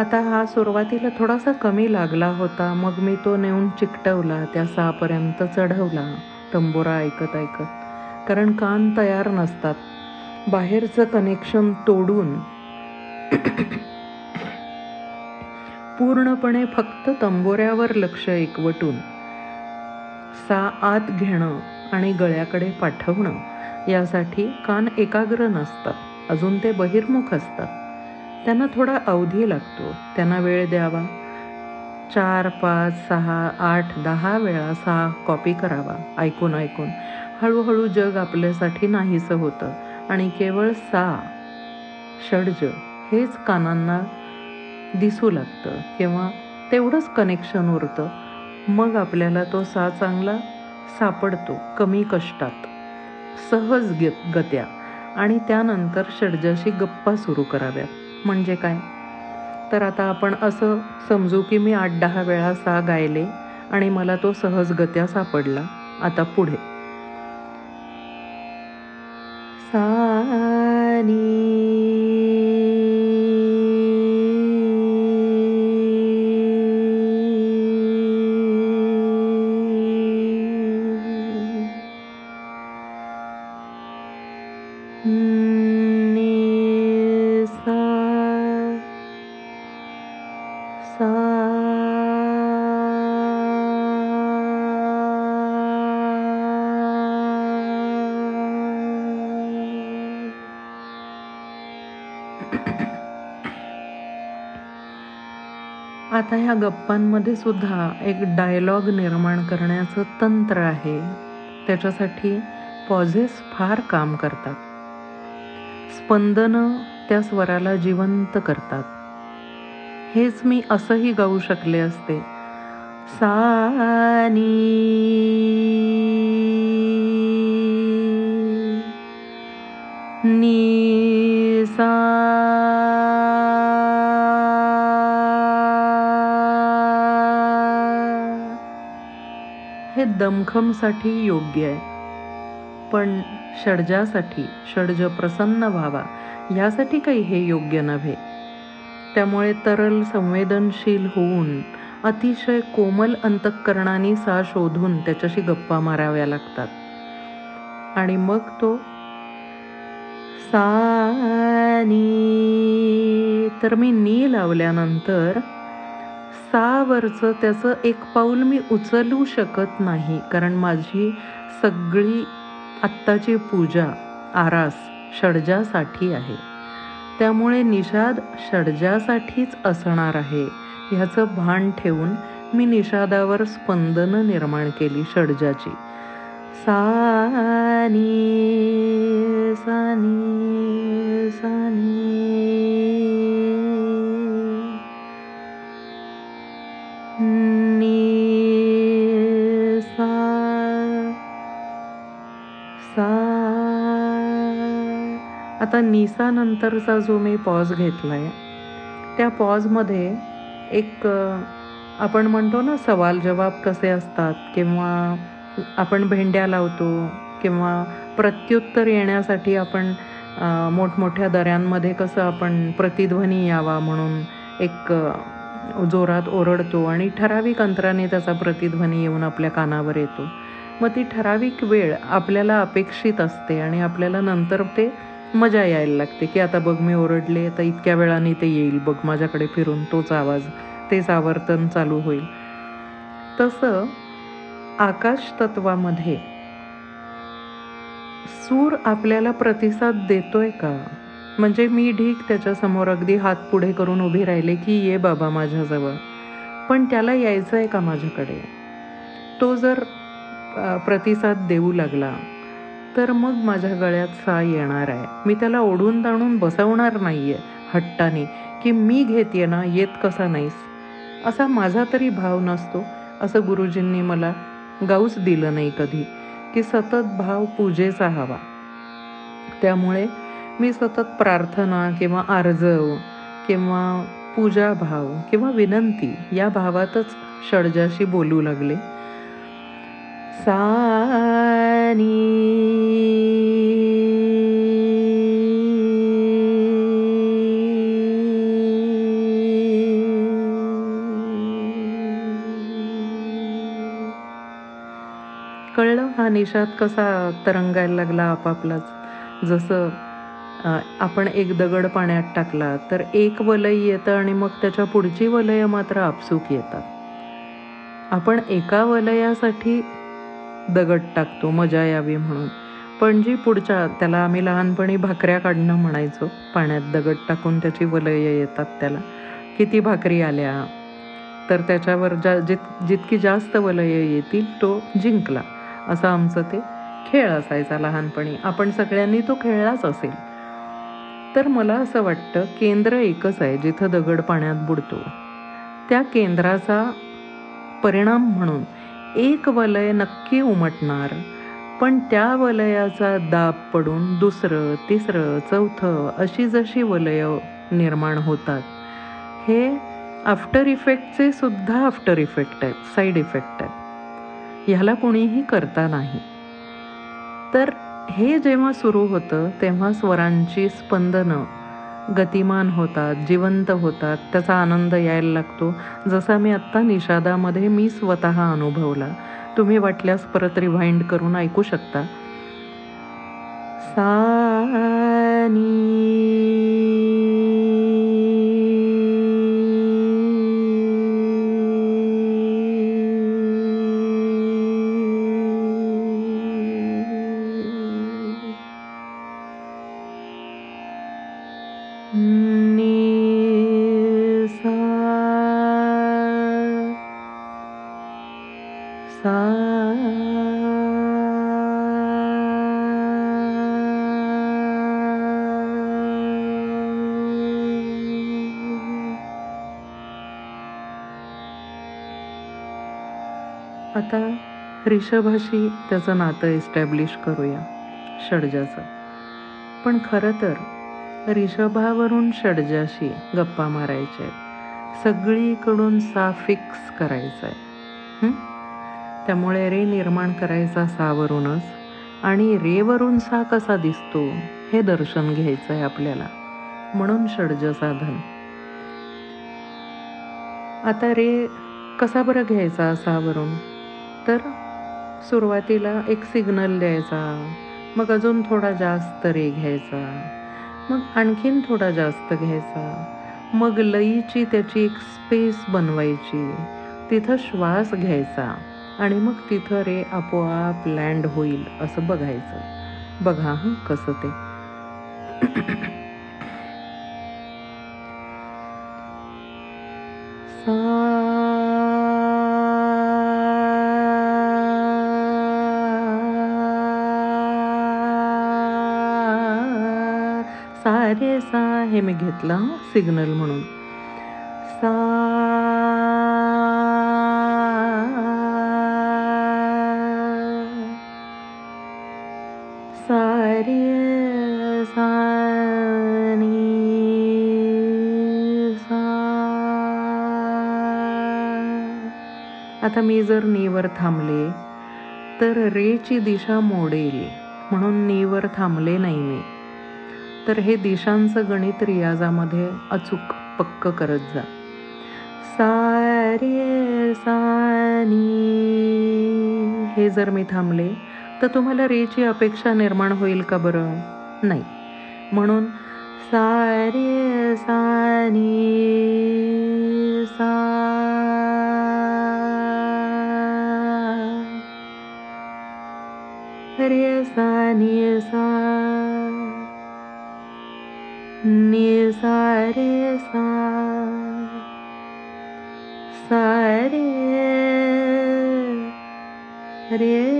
आता हा सुरुवातीला थोडासा कमी लागला होता. मग मी तो नेऊन चिकटवला त्या सहापर्यंत चढवला तंबोरा ऐकत ऐकत. कारण कान तयार नसतात. बाहेरचं कनेक्शन तोडून पूर्णपणे फक्त तंबोऱ्यावर लक्ष एकवटून सा आत घेणं आणि गळ्याकडे पाठवणं यासाठी कान एकाग्र नसतात. अजून ते बहिर्मुख असतात. त्यांना थोडा अवधी लागतो. त्यांना वेळ द्यावा. चार पाच सहा आठ दहा वेळा सहा कॉपी करावा ऐकून ऐकून. हळूहळू जग आपल्यासाठी नाहीसं होतं आणि केवळ सा षडज हेच कानांना दिसू लागतं किंवा तेवढंच कनेक्शन उरतं. मग आपल्याला तो सा चांगला सापडतो कमी कष्टात. सहज गत्या आणि त्यानंतर षडजाशी गप्पा सुरू कराव्यात. म्हणजे काय? तर आता आपण असं समजू की मी आठ दहा वेळा सा गायले आणि मला तो सहजगत्या सापडला. आता पुढे. आता ह्या गप्पांमध्ये सुद्धा एक डायलॉग निर्माण करण्याचं तंत्र आहे. त्याच्यासाठी पॉझेस फार काम करतात. स्पंदनं त्या स्वराला जिवंत करतात. हेच मी असंही गाऊ शकले असते. सानी जखमसाठी योग्य आहे. पण षडजासाठी षडज प्रसन्न व्हावा ह्यासाठी काही हे योग्य नव्हे. त्यामुळे तरल संवेदनशील होऊन अतिशय कोमल अंतःकरणाने सा शोधून त्याच्याशी गप्पा माराव्या लागतात. आणि मग तो सा नी तर मी नी लावल्यानंतर सावरचं त्याचं एक पाऊल मी उचलू शकत नाही. कारण माझी सगळी आत्ताची पूजा आरास षडजासाठी आहे. त्यामुळे निषाद षडजासाठीच असणार आहे. ह्याचं भान ठेवून मी निषादावर स्पंदनं निर्माण केली षडजाची. सानी सानी सानी. आता निसानंतरचा जो मी पॉज घेतला आहे त्या पॉजमध्ये एक आपण म्हणतो ना सवाल जवाब कसे असतात? किंवा आपण भेंड्या लावतो किंवा प्रत्युत्तर येण्यासाठी आपण मोठमोठ्या दऱ्यांमध्ये कसं आपण प्रतिध्वनी यावा म्हणून एक जोरात ओरडतो आणि ठराविक अंतराने त्याचा प्रतिध्वनी येऊन आपल्या कानावर येतो. मग ती ठराविक वेळ आपल्याला अपेक्षित असते आणि आपल्याला नंतर ते मजा यायला लागते की आता बघ मी ओरडले तर इतक्या वेळाने ते येईल. बघ माझ्याकडे फिरून तोच आवाज तेच आवर्तन चालू होईल. तसं आकाश तत्वामध्ये सूर आपल्याला प्रतिसाद देतोय का? म्हणजे मी ढीक त्याच्यासमोर अगदी हात पुढे करून उभी राहिले की ये बाबा माझ्याजवळ. पण त्याला यायचं आहे का माझ्याकडे? तो जर प्रतिसाद देऊ लागला तर मग माझ्या गळ्यात सा येणार आहे. मी त्याला ओढून ताणून बसवणार नाहीये. हट्टाने की मी घेते ना येत कसा नाहीस? असा माझा तरी भाव नसतो असं गुरुजींनी मला गाऊच दिलं नाही कधी की सतत भाव पूजेचा हवा. त्यामुळे मी सतत प्रार्थना किंवा अर्जव किंवा पूजा भाव किंवा विनंती या भावातच षडजाशी बोलू लागले. सा कळलं? हा निषाद कसा तरंगायला लागला आपापलाच जसं आपण एक दगड पाण्यात टाकला तर एक वलय येतं आणि मग त्याच्या पुढची वलय मात्र आपसूक येतात. आपण एका वलयासाठी दगड टाकतो मजा यावी म्हणून. पण जी पुढच्या त्याला आम्ही लहानपणी भाकऱ्या काढणं म्हणायचो पाण्यात दगड टाकून त्याची वलय येतात त्याला. किती भाकरी आल्या? तर त्याच्यावर जा जित जितकी जास्त वलय येतील तो जिंकला. असं आमचं ते खेळ असायचा लहानपणी. आपण सगळ्यांनी तो खेळलाच असेल. तर मला असं वाटतं केंद्र एकच आहे जिथं दगड पाण्यात बुडतो. त्या केंद्राचा परिणाम म्हणून एक वलय नक्की उमटणार पण त्या वलयाचा दाब पडून दुसरं तिसरं चौथं अशी जशी वलय निर्माण होतात. हे आफ्टर इफेक्टचे सुद्धा आफ्टर इफेक्ट आहेत साईड इफेक्ट आहेत. ह्याला कोणीही करता नाही. तर हे जेव्हा सुरू होतं तेव्हा स्वरांची स्पंदनं गतिमान होतात जिवंत होतात त्याचा आनंद यायला लागतो. जसा मी आत्ता निषादामध्ये मी स्वतः अनुभवला. तुम्ही वाटल्यास परत रिवाइंड करून ऐकू शकता. सा नी सा. आता रिषभाशी त्याचं नातं एस्टॅब्लिश करूया षडजाचं. पण खरं तर रिषभावरून षडजाशी गप्पा मारायच्या आहेत. सगळीकडून सा फिक्स करायचा आहे त्यामुळे रे निर्माण करायचा सावरूनच आणि रेवरून सा कसा दिसतो हे दर्शन घ्यायचं आहे आपल्याला. म्हणून षडज साधन. आता रे कसा बरं घ्यायचा सावरून? तर सुरुवातीला एक सिग्नल द्यायचा मग अजून थोडा जास्त रे घ्यायचा मग आणखीन थोडा जास्त घ्यायचा मग लईची त्याची एक स्पेस बनवायची तिथं श्वास घ्यायचा. आणि मग तिथं रे आपोआप लँड होईल असं बघायचं. बघा हं कसं ते. सा सा रे सा हे मी घेतला सिग्नल म्हणून. मी जर नीवर थांबले तर रेची दिशा मोडेल म्हणून नीवर थांबले नाही मी. तर हे दिशांचं गणित रियाजामध्ये अचूक पक्क करत जा. सारे सानी. हे जर मी थांबले तर तुम्हाला रेची अपेक्षा निर्माण होईल का बरं? नाही. म्हणून सारे सानी सा निर्सा निर्सा। निर्सा रे सा रे रे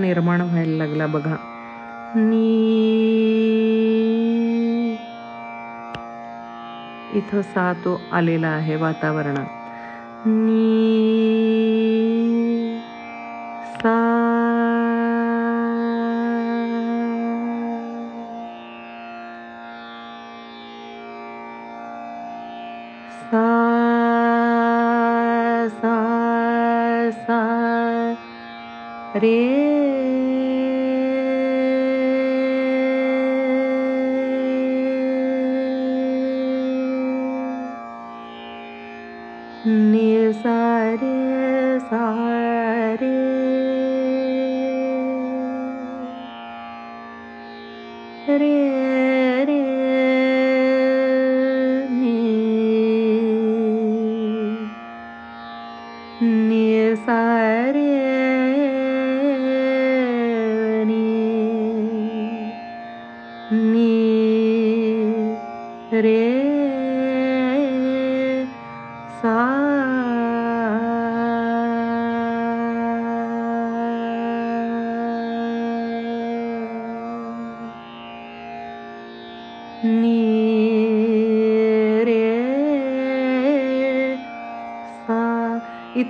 निर्माण व्हायला लागला बघा. नी. इथं सा तो आलेला आहे वातावरणात. नी. नि सारे सारे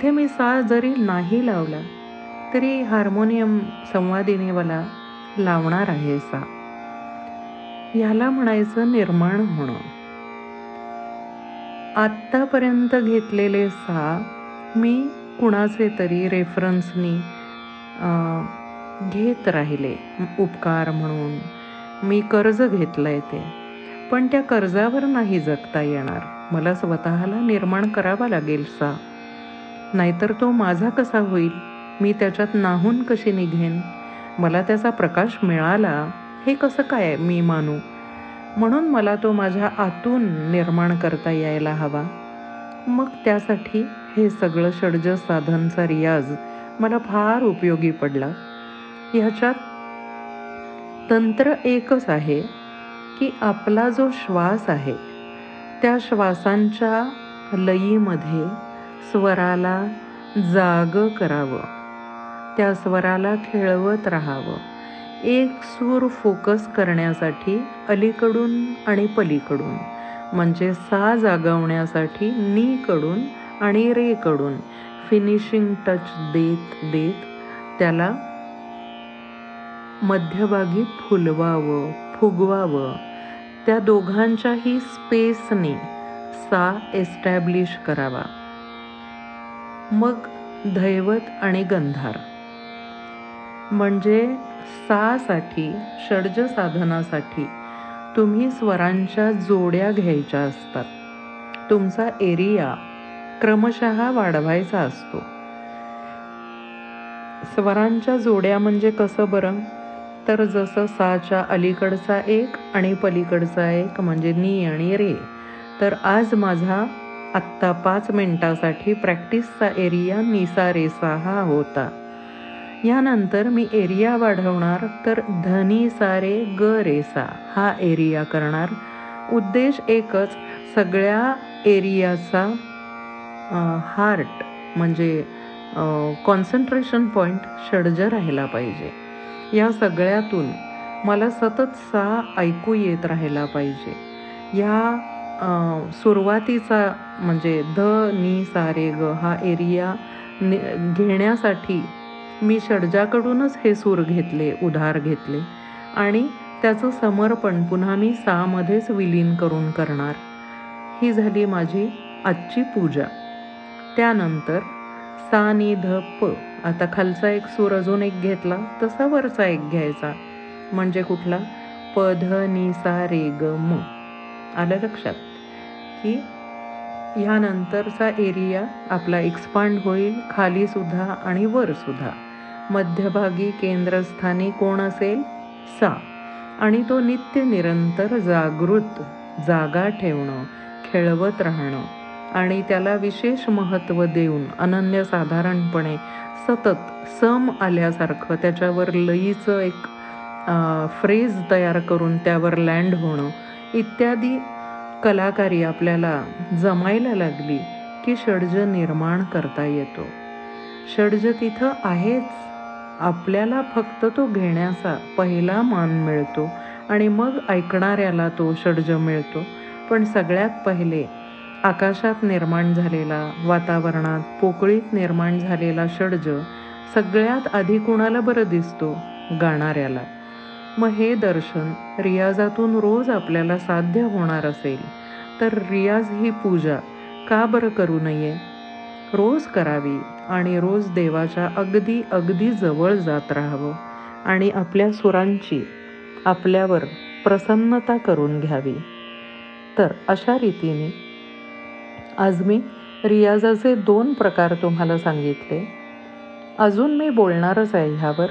इथे मी सा जरी नाही लावला तरी हार्मोनियम संवादिनी मला लावणार आहे सा. ह्याला म्हणायचं निर्माण होणं आत्तापर्यंत घेतलेले सा मी कुणाचे तरी रेफरन्सनी घेत राहिले उपकार म्हणून. मी कर्ज घेतलं आहे ते. पण त्या कर्जावर नाही जगता येणार. मला स्वतःला निर्माण करावा लागेल सा. नाहीतर तो माझा कसा होईल? मी त्याच्यात नाहून कशी निघेन? मला त्याचा प्रकाश मिळाला हे कसं काय मी मानू? म्हणून मला तो माझ्या आतून निर्माण करता यायला हवा. मग त्यासाठी हे सगळं षडज साधनचा रियाज मला फार उपयोगी पडला. ह्याच्यात तंत्र एकच आहे की आपला जो श्वास आहे त्या श्वासांच्या लयीमध्ये स्वराला जाग करावं. त्या स्वराला खेळवत राहावं. एक सूर फोकस करण्यासाठी अलीकडून आणि पलीकडून म्हणजे सा जागवण्यासाठी नीकडून आणि रेकडून फिनिशिंग टच देत देत त्याला मध्यभागी फुलवावं फुगवावं. त्या दोघांच्याही स्पेसने सा एस्टॅब्लिश करावा. मग धैवत आणि गंधार. म्हणजे सासाठी षडज साधनासाठी तुम्ही स्वरांच्या जोड्या घ्यायच्या असतात. तुमचा एरिया क्रमशः वाढवायचा असतो. स्वरांच्या जोड्या म्हणजे कसं बरं? तर जसं साच्या अलीकडचा एक आणि पलीकडचा एक म्हणजे नी आणि रे. तर आज माझा आत्ता पाच मिनटासाठी प्रॅक्टिसचा एरिया निसा रेसा हा होता. यानंतर मी एरिया वाढवणार तर धनी सारे ग रेसा हा एरिया करणार. उद्देश एकच सगळ्या एरियाचा हार्ट म्हणजे कॉन्सन्ट्रेशन पॉईंट षडज राहिला पाहिजे. या सगळ्यातून मला सतत सा ऐकू येत राहायला पाहिजे. या सुरुवातीचा म्हणजे ध नी सा रे ग हा एरिया घेण्यासाठी मी षडजाकडूनच हे सूर घेतले उधार घेतले. आणि त्याचं समर्पण पुन्हा मी सामध्येच विलीन करून करणार. ही झाली माझी आजची पूजा. त्यानंतर सा नि ध प आता खालचा एक सूर अजून एक घेतला तसा वरचा एक घ्यायचा. म्हणजे कुठला? प ध नि सा रे ग म. आलं लक्षात? की ह्यानंतरचा एरिया आपला एक्सपांड होईल खालीसुद्धा आणि वरसुद्धा मध्यभागी केंद्रस्थानी कोण असेल? सा. आणि तो नित्य निरंतर जागृत जागा ठेवणं खेळवत राहणं आणि त्याला विशेष महत्त्व देऊन अनन्यसाधारणपणे सतत सम आल्यासारखं त्याच्यावर लईचं एक फ्रेज तयार करून त्यावर लँड होणं इत्यादी कलाकारी आपल्याला जमायला लागली की षडज निर्माण करता येतो. षडज तिथं आहेच. आपल्याला फक्त तो घेण्याचा पहिला मान मिळतो आणि मग ऐकणाऱ्याला तो षडज मिळतो. पण सगळ्यात पहिले आकाशात निर्माण झालेला वातावरणात पोकळीत निर्माण झालेला षडज सगळ्यात आधी कुणाला बरं दिसतो? गाणाऱ्याला. मग हे दर्शन रियाजातून रोज आपल्याला साध्य होणार असेल. तर रियाज ही पूजा का बरं करू नये? रोज करावी आणि रोज देवाच्या अगदी अगदी जवळ जात राहावं आणि आपल्या सुरांची आपल्यावर प्रसन्नता करून घ्यावी. तर अशा रीतीने आज मी रियाजाचे दोन प्रकार तुम्हाला सांगितले. अजून मी बोलणारच आहे ह्यावर.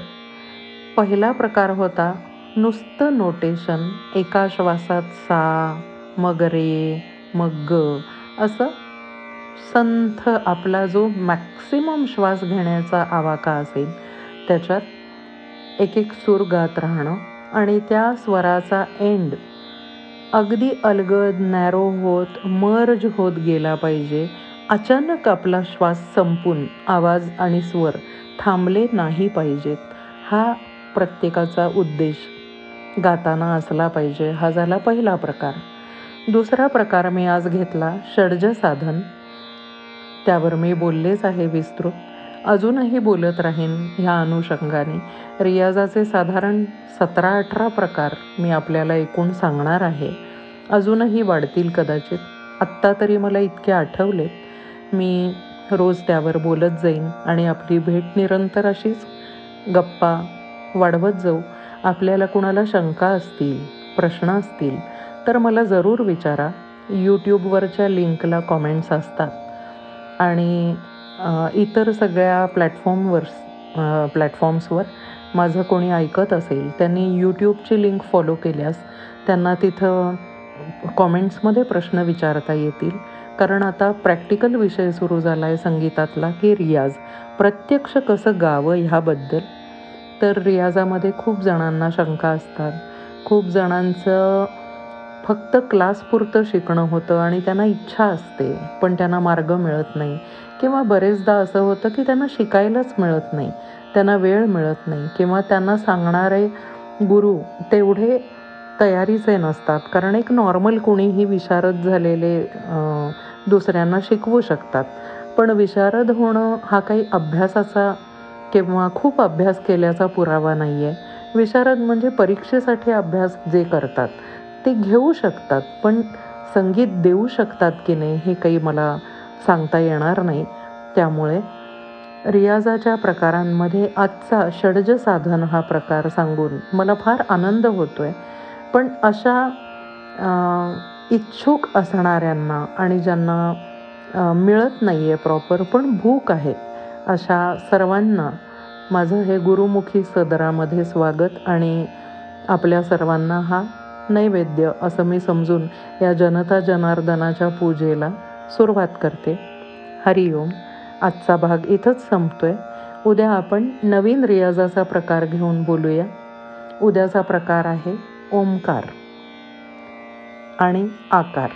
पहिला प्रकार होता नुसतं नोटेशन एका श्वासात सा मग रे मग ग असं संथ आपला जो मॅक्सिमम श्वास घेण्याचा आवाका असेल त्याच्यात एक एक सूर गात राहणं आणि त्या स्वराचा एंड अगदी अलगद नॅरो होत मर्ज होत गेला पाहिजे. अचानक आपला श्वास संपून आवाज आणि स्वर थांबले नाही पाहिजेत. हा प्रत्येकाचा उद्देश गाताना असला पाहिजे हा झाला पहिला प्रकार. दुसरा प्रकार मी आज घेतला षडज साधन. त्यावर मी बोललेच आहे विस्तृत. अजूनही बोलत राहीन ह्या अनुषंगाने. रियाजाचे साधारण सतरा अठरा प्रकार मी आपल्याला एकूण सांगणार आहे. अजूनही वाढतील कदाचित. आत्ता तरी मला इतके आठवले मी रोज त्यावर बोलत जाईन आणि आपली भेट निरंतर अशीच गप्पा वाढवत जाऊ. आपल्याला कुणाला शंका असतील प्रश्न असतील तर मला जरूर विचारा. यूट्यूबवरच्या लिंकला कॉमेंट्स असतात. आणि इतर सगळ्या प्लॅटफॉर्मवर प्लॅटफॉर्म्सवर माझं कोणी ऐकत असेल त्यांनी यूट्यूबची लिंक फॉलो केल्यास त्यांना तिथं कॉमेंट्समध्ये प्रश्न विचारता येतील. कारण आता प्रॅक्टिकल विषय सुरू झाला आहे संगीतातला की रियाज. प्रत्यक्ष कसं गावं ह्याबद्दल तर रियाजामध्ये खूप जणांना शंका असतात. खूप जणांचं फक्त क्लासपुरतं शिकणं होतं आणि त्यांना इच्छा असते पण त्यांना मार्ग मिळत नाही. किंवा बरेचदा असं होतं की त्यांना शिकायलाच मिळत नाही त्यांना वेळ मिळत नाही किंवा त्यांना सांगणारे गुरु तेवढे तयारीचे नसतात. कारण एक नॉर्मल कुणीही विशारद झालेले दुसऱ्यांना शिकवू शकतात. पण विशारद होणं हा काही अभ्यासाचा किंवा खूप अभ्यास केल्याचा पुरावा नाही आहे विशारद म्हणजे परीक्षेसाठी अभ्यास जे करतात ते घेऊ शकतात पण संगीत देऊ शकतात की नाही हे काही मला सांगता येणार नाही. त्यामुळे रियाजाच्या प्रकारांमध्ये आजचा षडज साधन हा प्रकार सांगून मला फार आनंद होतो आहे पण अशा इच्छुक असणाऱ्यांना आणि ज्यांना मिळत नाही आहे प्रॉपर पण भूक आहे अशा सर्वांना माझं हे गुरुमुखी सदरामध्ये स्वागत आणि आपल्या सर्वांना हा नैवेद्य असं मी समजून या जनता जनार्दनाच्या पूजेला सुरुवात करते. हरिओम आजचा भाग इथंच संपतो आहे उद्या आपण नवीन रियाजाचा प्रकार घेऊन बोलूया. उद्याचा प्रकार आहे ओंकार आणि आकार.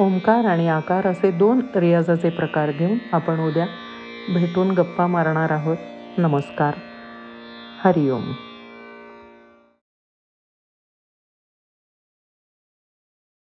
ओंकार आणि आकार असे दोन रियाजाचे प्रकार घेऊन आपण उद्या भेटून गप्पा मारणार आहोत. नमस्कार. हरिओम.